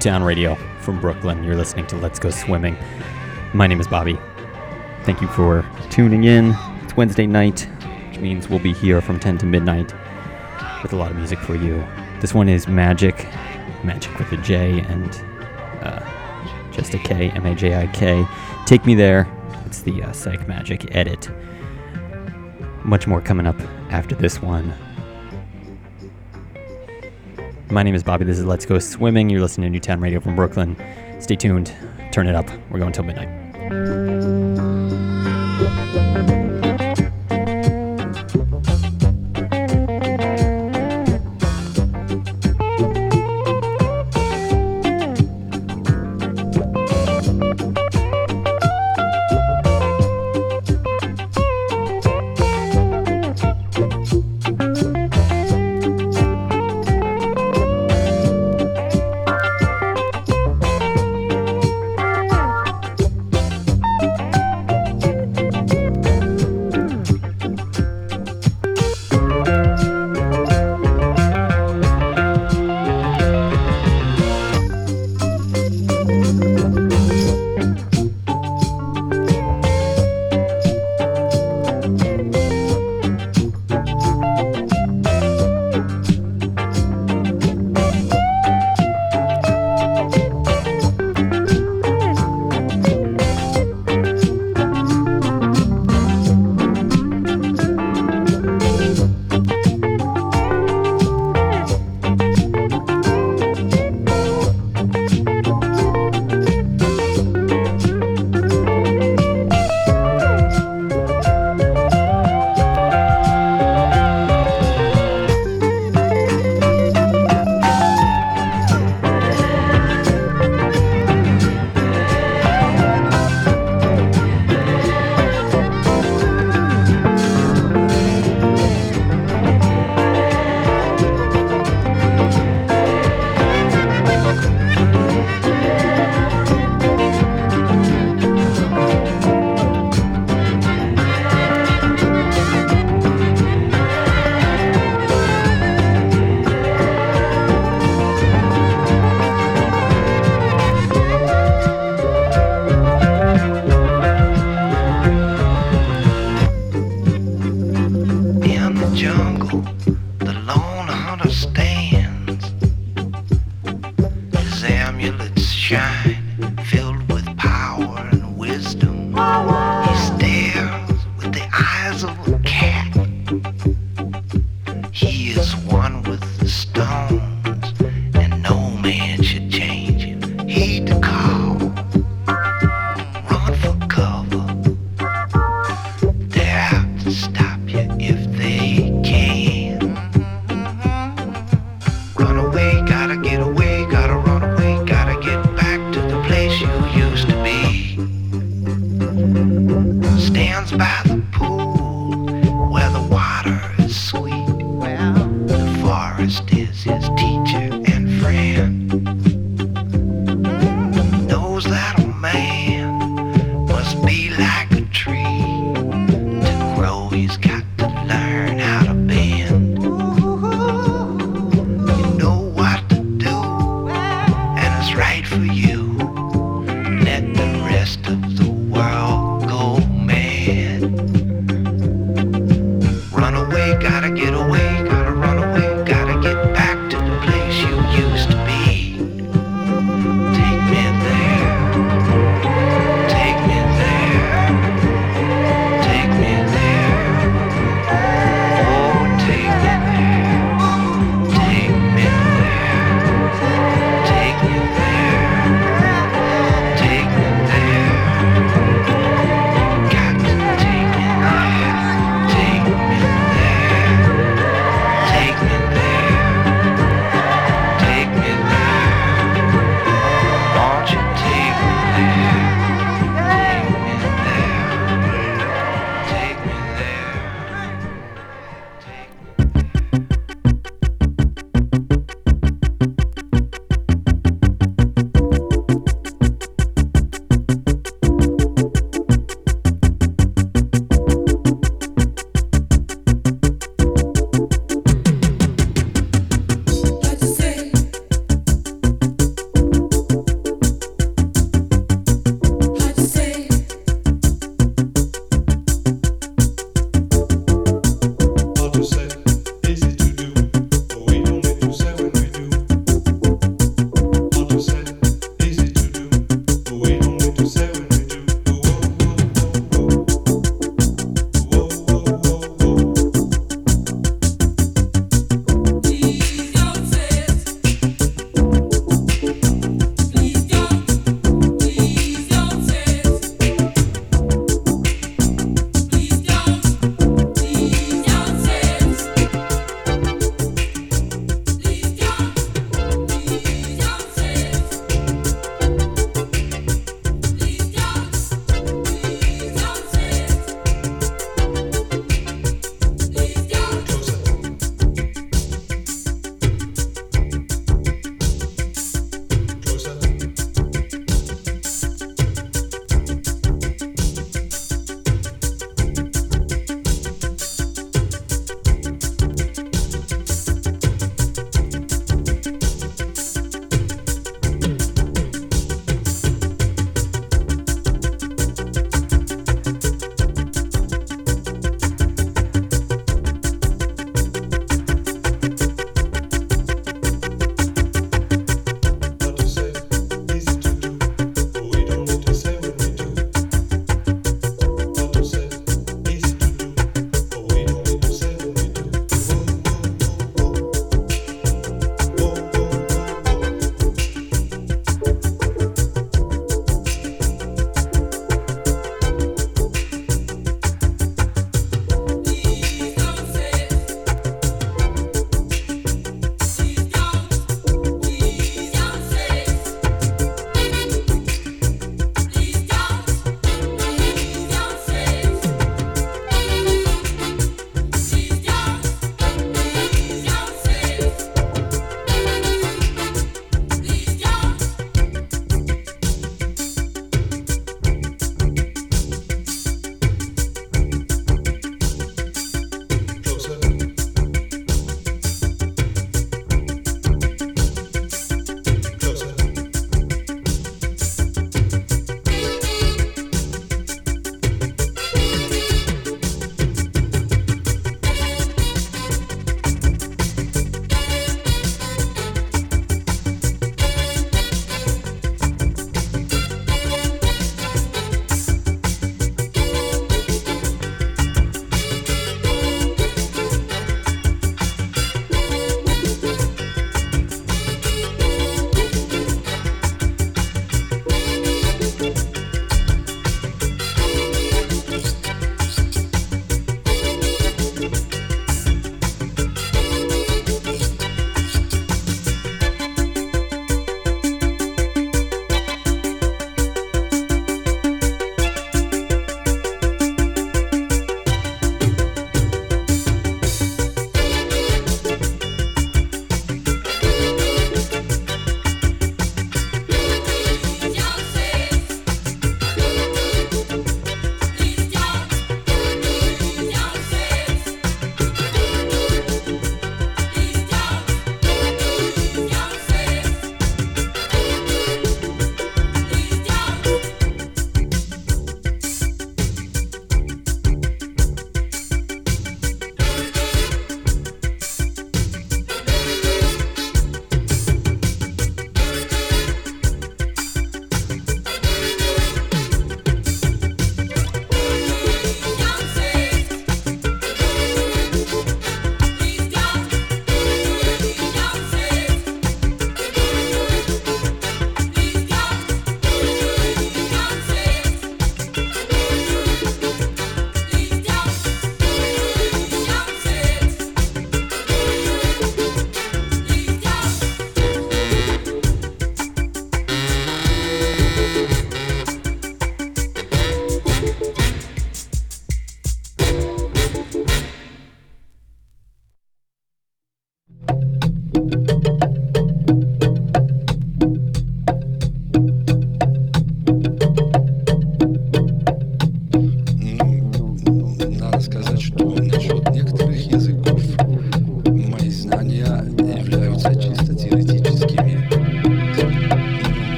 Newtown Radio from Brooklyn. You're listening to Let's Go Swimming. My name is Bobby. Thank you for tuning in. It's Wednesday night, which means we'll be here from 10 to midnight with a lot of music for you. This one is Magic, Magic with a J and uh, just a K, M A J I K. Take Me There. It's the uh, Psychemagik edit. Much more coming up after this one. My name is Bobby. This is Let's Go Swimming. You're listening to Newtown Radio from Brooklyn. Stay tuned. Turn it up. We're going till midnight.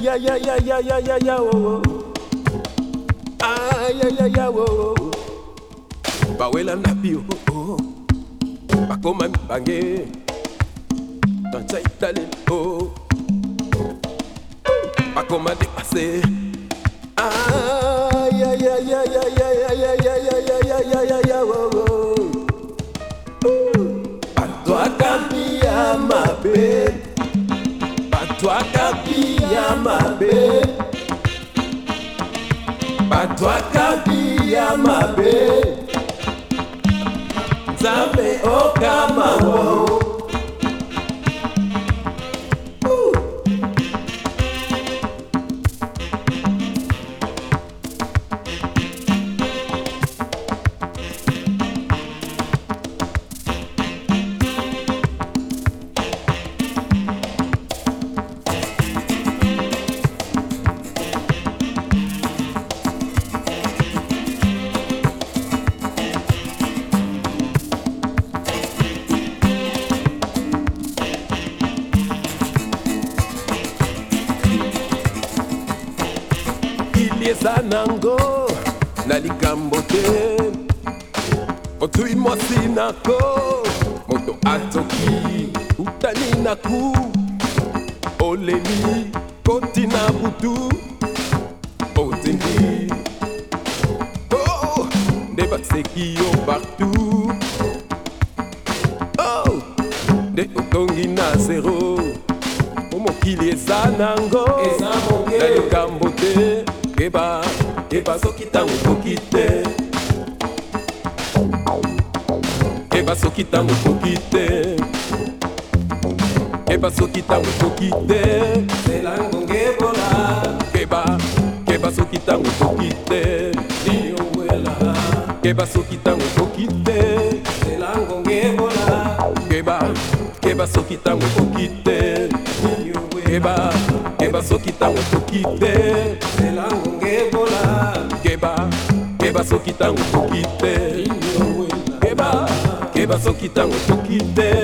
yeah, yeah, yeah, yeah, yeah, yeah, yeah, oh, oh. Ah, yeah, yeah, yeah, oh, oh. Bawela na bio, oh, oh. Bakoma mbange, dansa itale, oh. Bakoma depase. ntango toki te. Keba keba soki ntango toki te.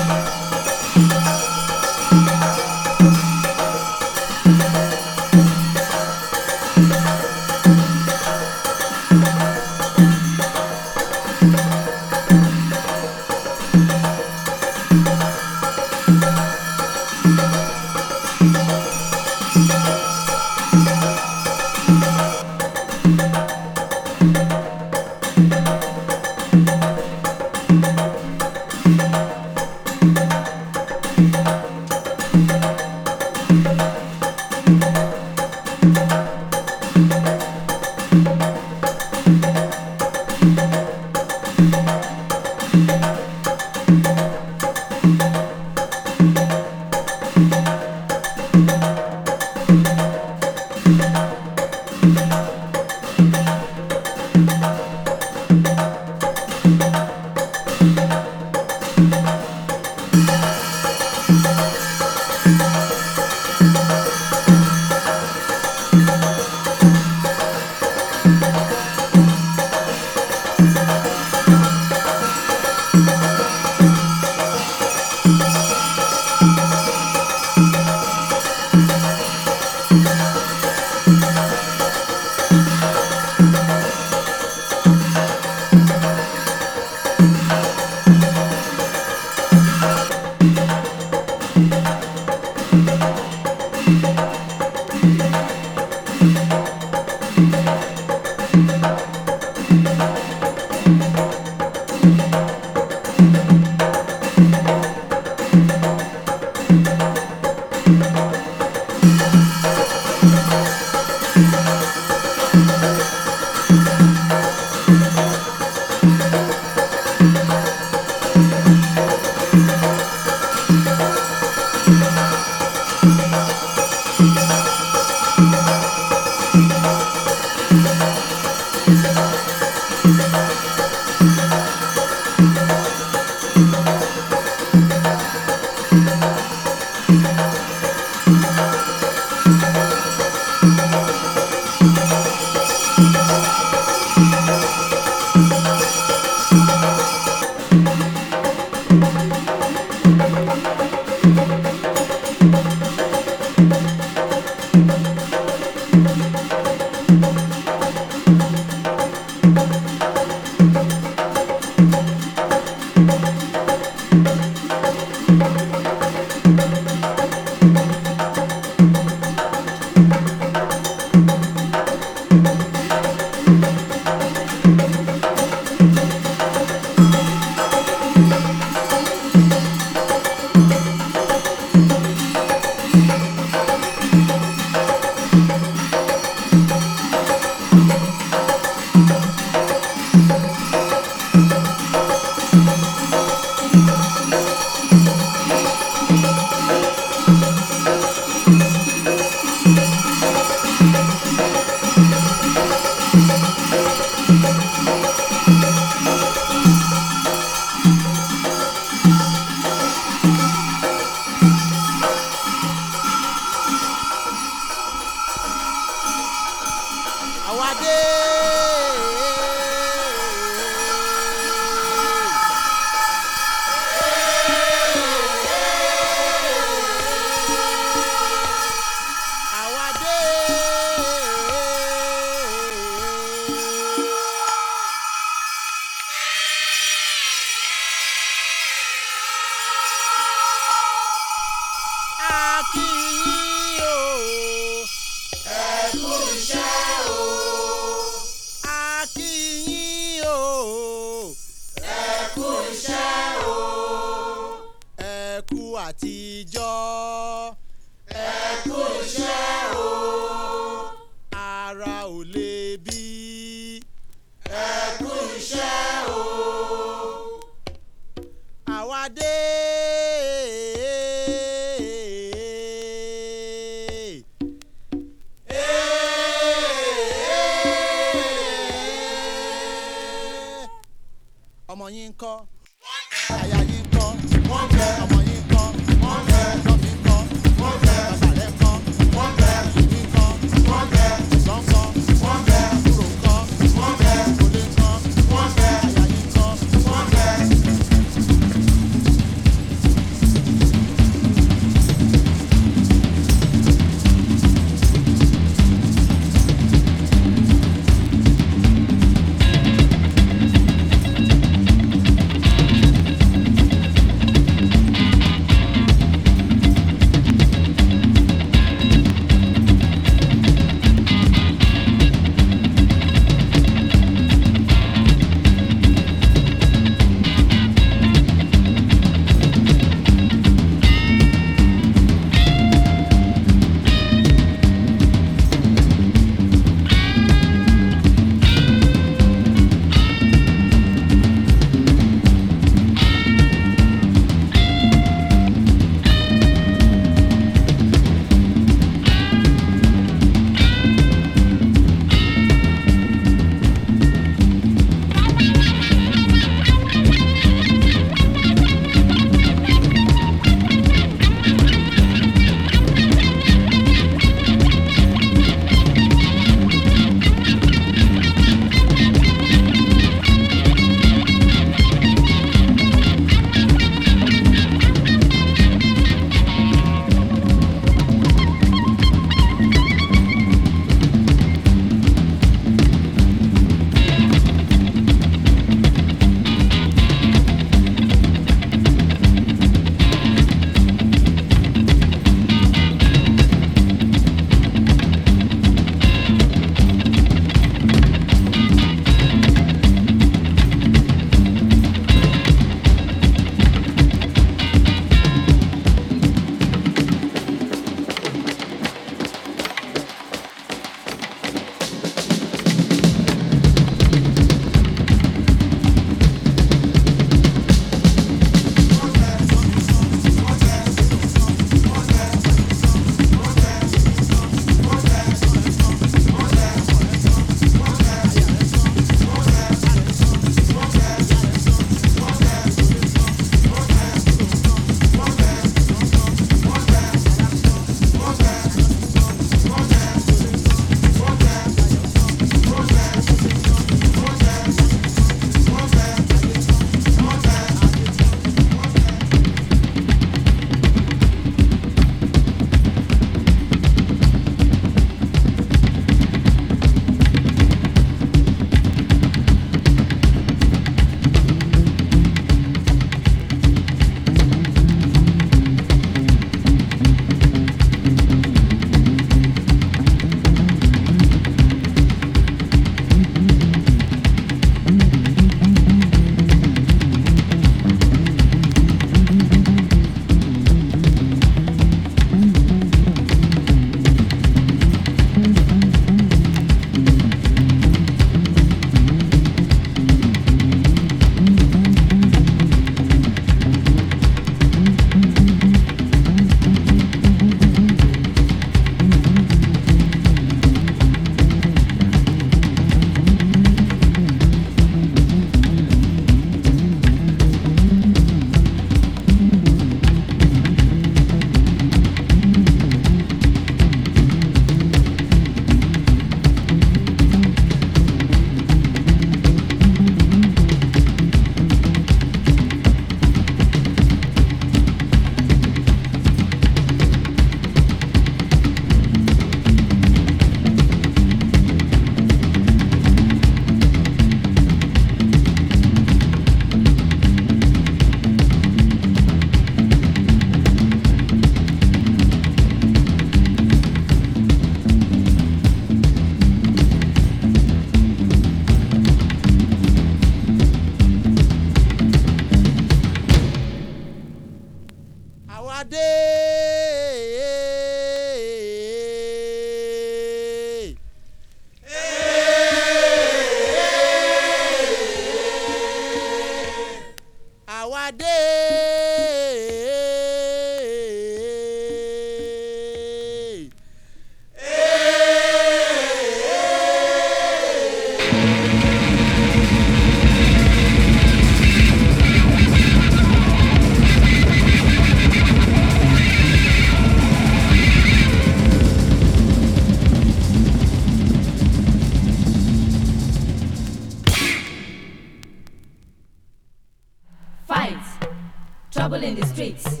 trouble in the streets.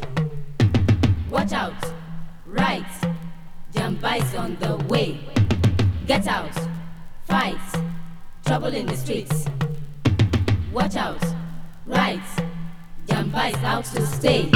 Watch out, right, jump bikes on the way. Get out, fight, trouble in the streets. Watch out, right, jump bikes out to stay.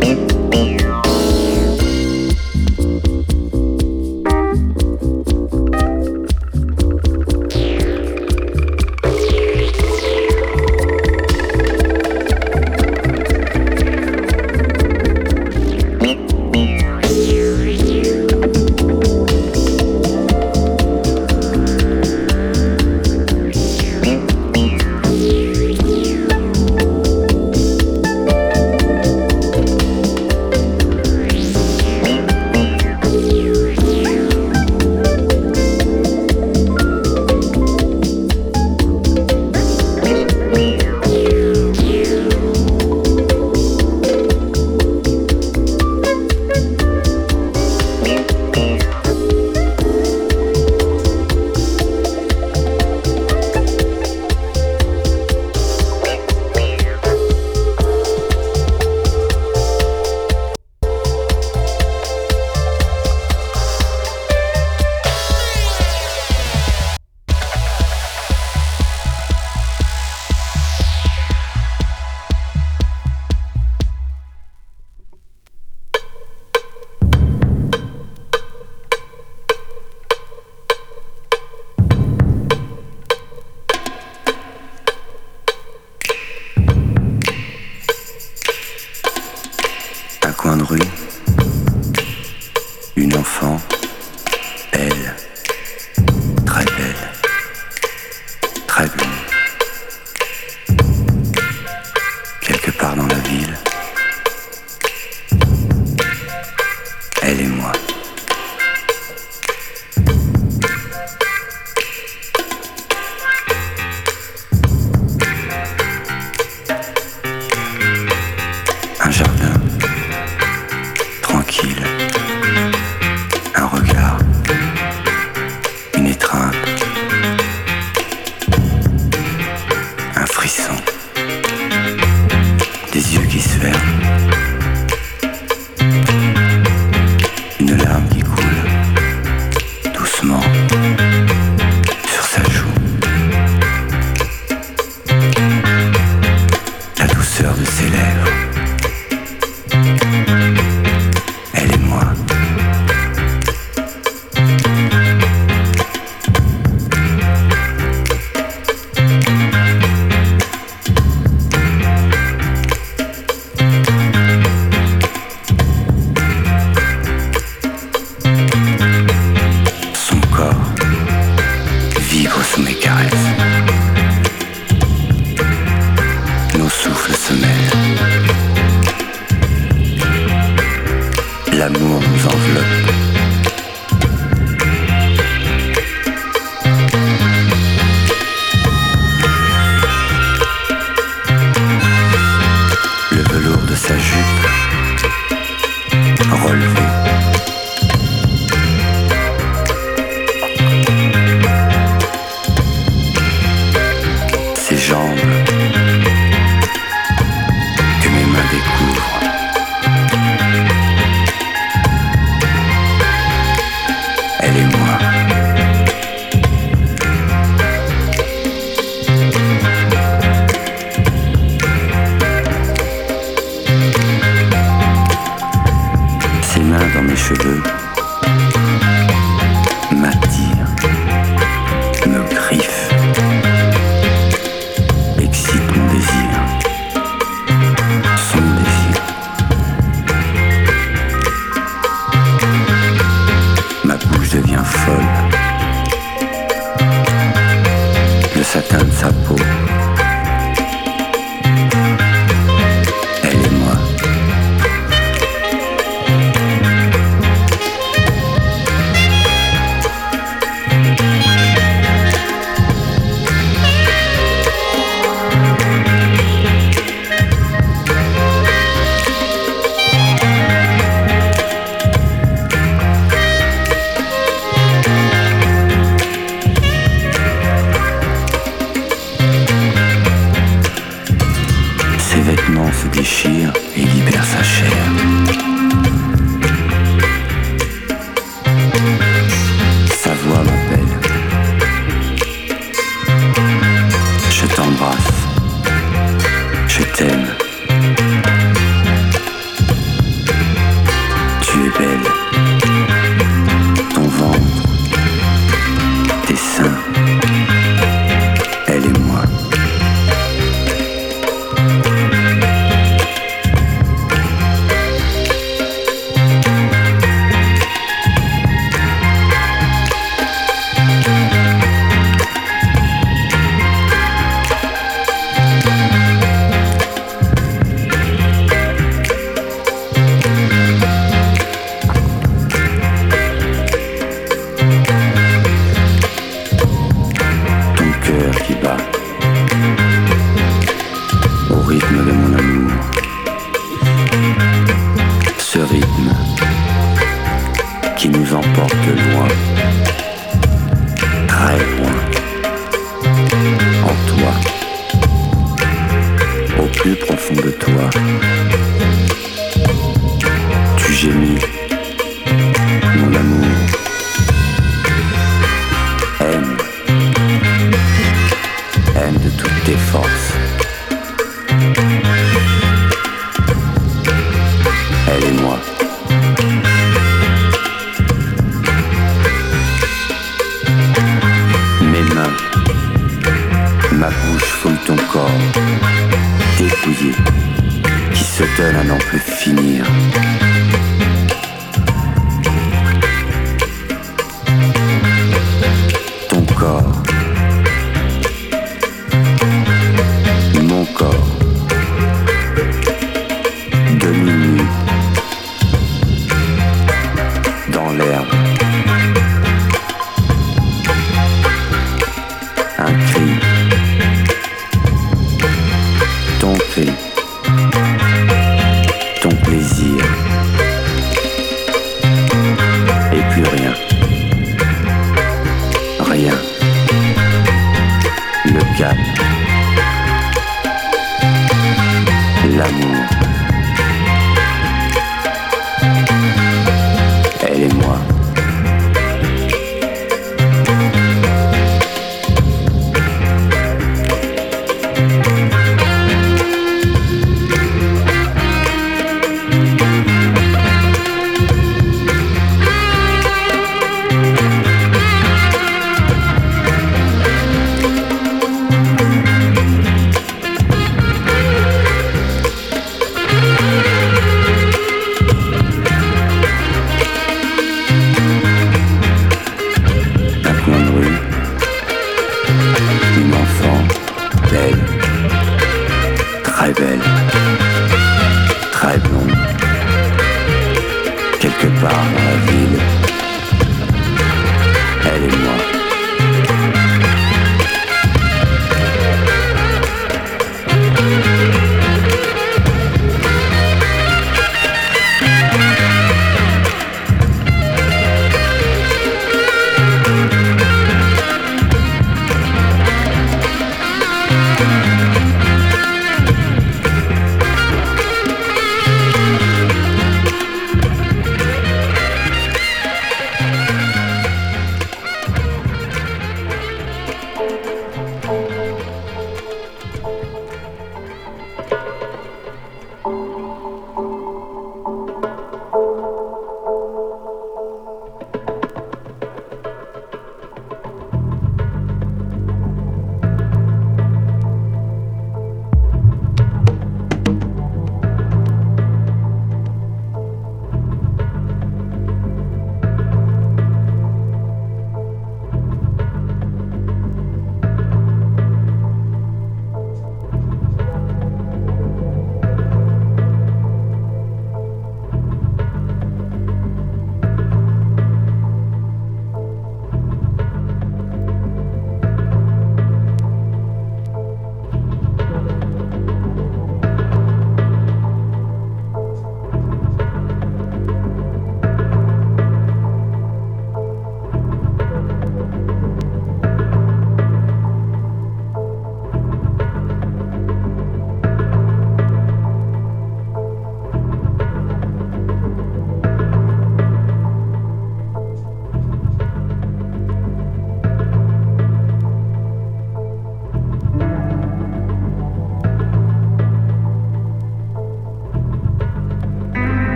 Bye. dans mes cheveux m'attire.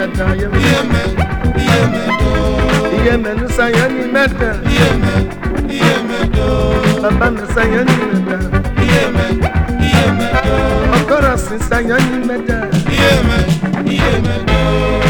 mẹ́ta yẹ mi. iye mẹ iye mẹ dọ́. iye mẹ nusa yẹ ni mẹ́ta. iye mẹ iye mẹ dọ́. bàbá mi sa yẹ ni mẹ́ta. iye mẹ iye mẹ dọ́. ọkọ̀rọ̀ sísan yẹ ni mẹ́ta. iye mẹ iye mẹ dọ́.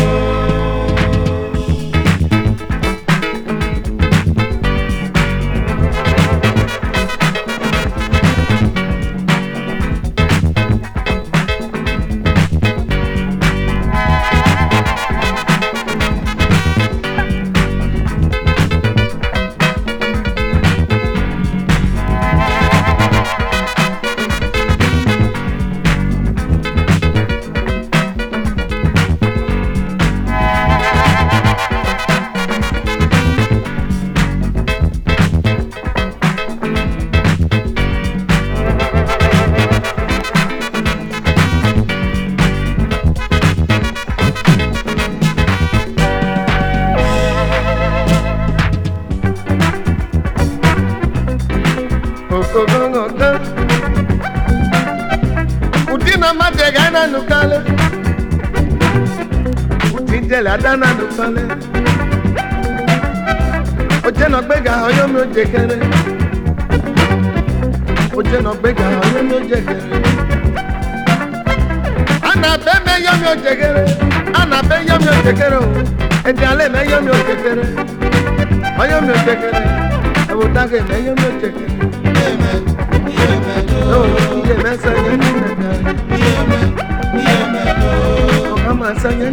Nukale Oje no gbega oyo mi oje kere Oje no gbega oyo mi oje kere Ana be me yo mi oje kere Ana be yo mi oje kere o. Ede ale me yo mi oje kere Oyo mi oje kere Ewo tage me mi oje kere iyeme do, Oh, yẹn ní mẹ́ta. iyeme, iyeme do, Ọ̀gá máa sàn yẹn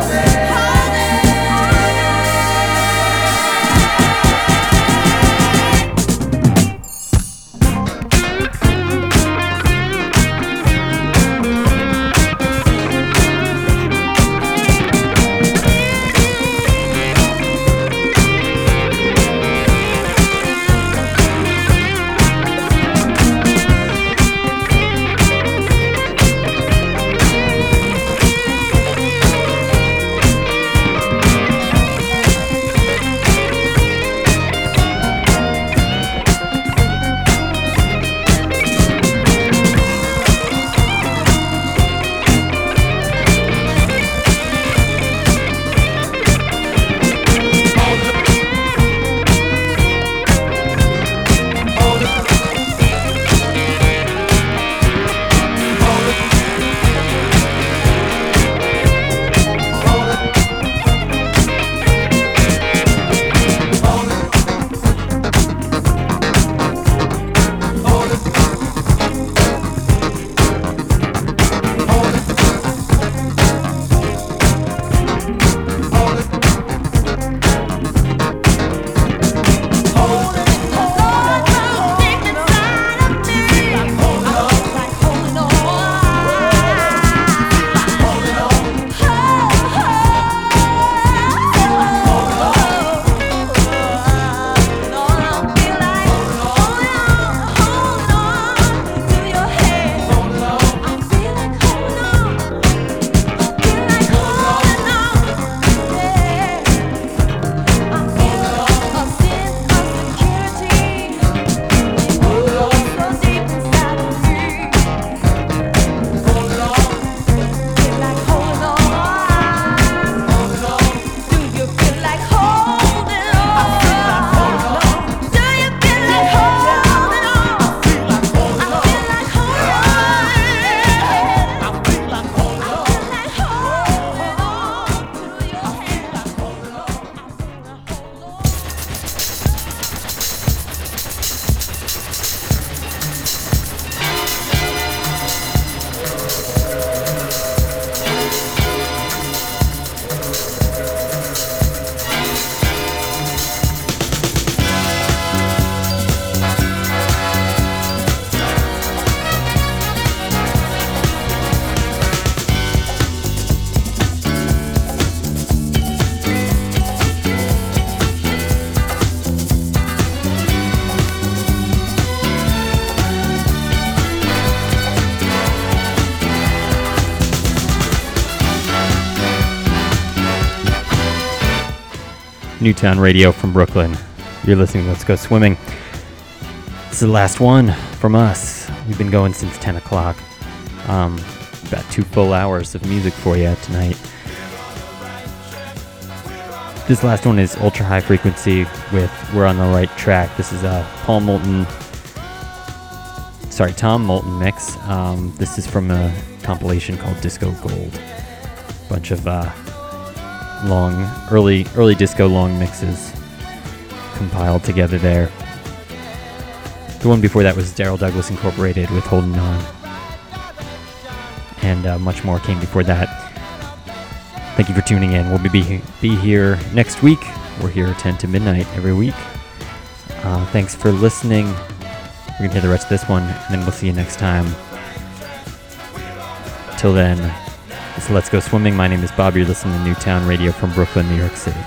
Amen. Newtown Radio from Brooklyn. You're listening to Let's Go Swimming. This is the last one from us. We've been going since 10 o'clock. Um, about two full hours of music for you tonight. This last one is Ultra High Frequency with We're on the Right Track. This is a Paul Moulton, sorry, Tom Moulton mix. Um, this is from a compilation called Disco Gold. Bunch of uh, long, early, early disco long mixes compiled together there. The one before that was Darryl Douglas Incorporated with Holding On. And uh, much more came before that. Thank you for tuning in. We'll be, be, here next week. We're here 10 to midnight every week. Uh, thanks for listening. We're to hear the rest of this one, and then we'll see you next time. Till then, it's Let's Go Swimming. My name is Bob. You're listening to Newtown Radio from Brooklyn, New York City.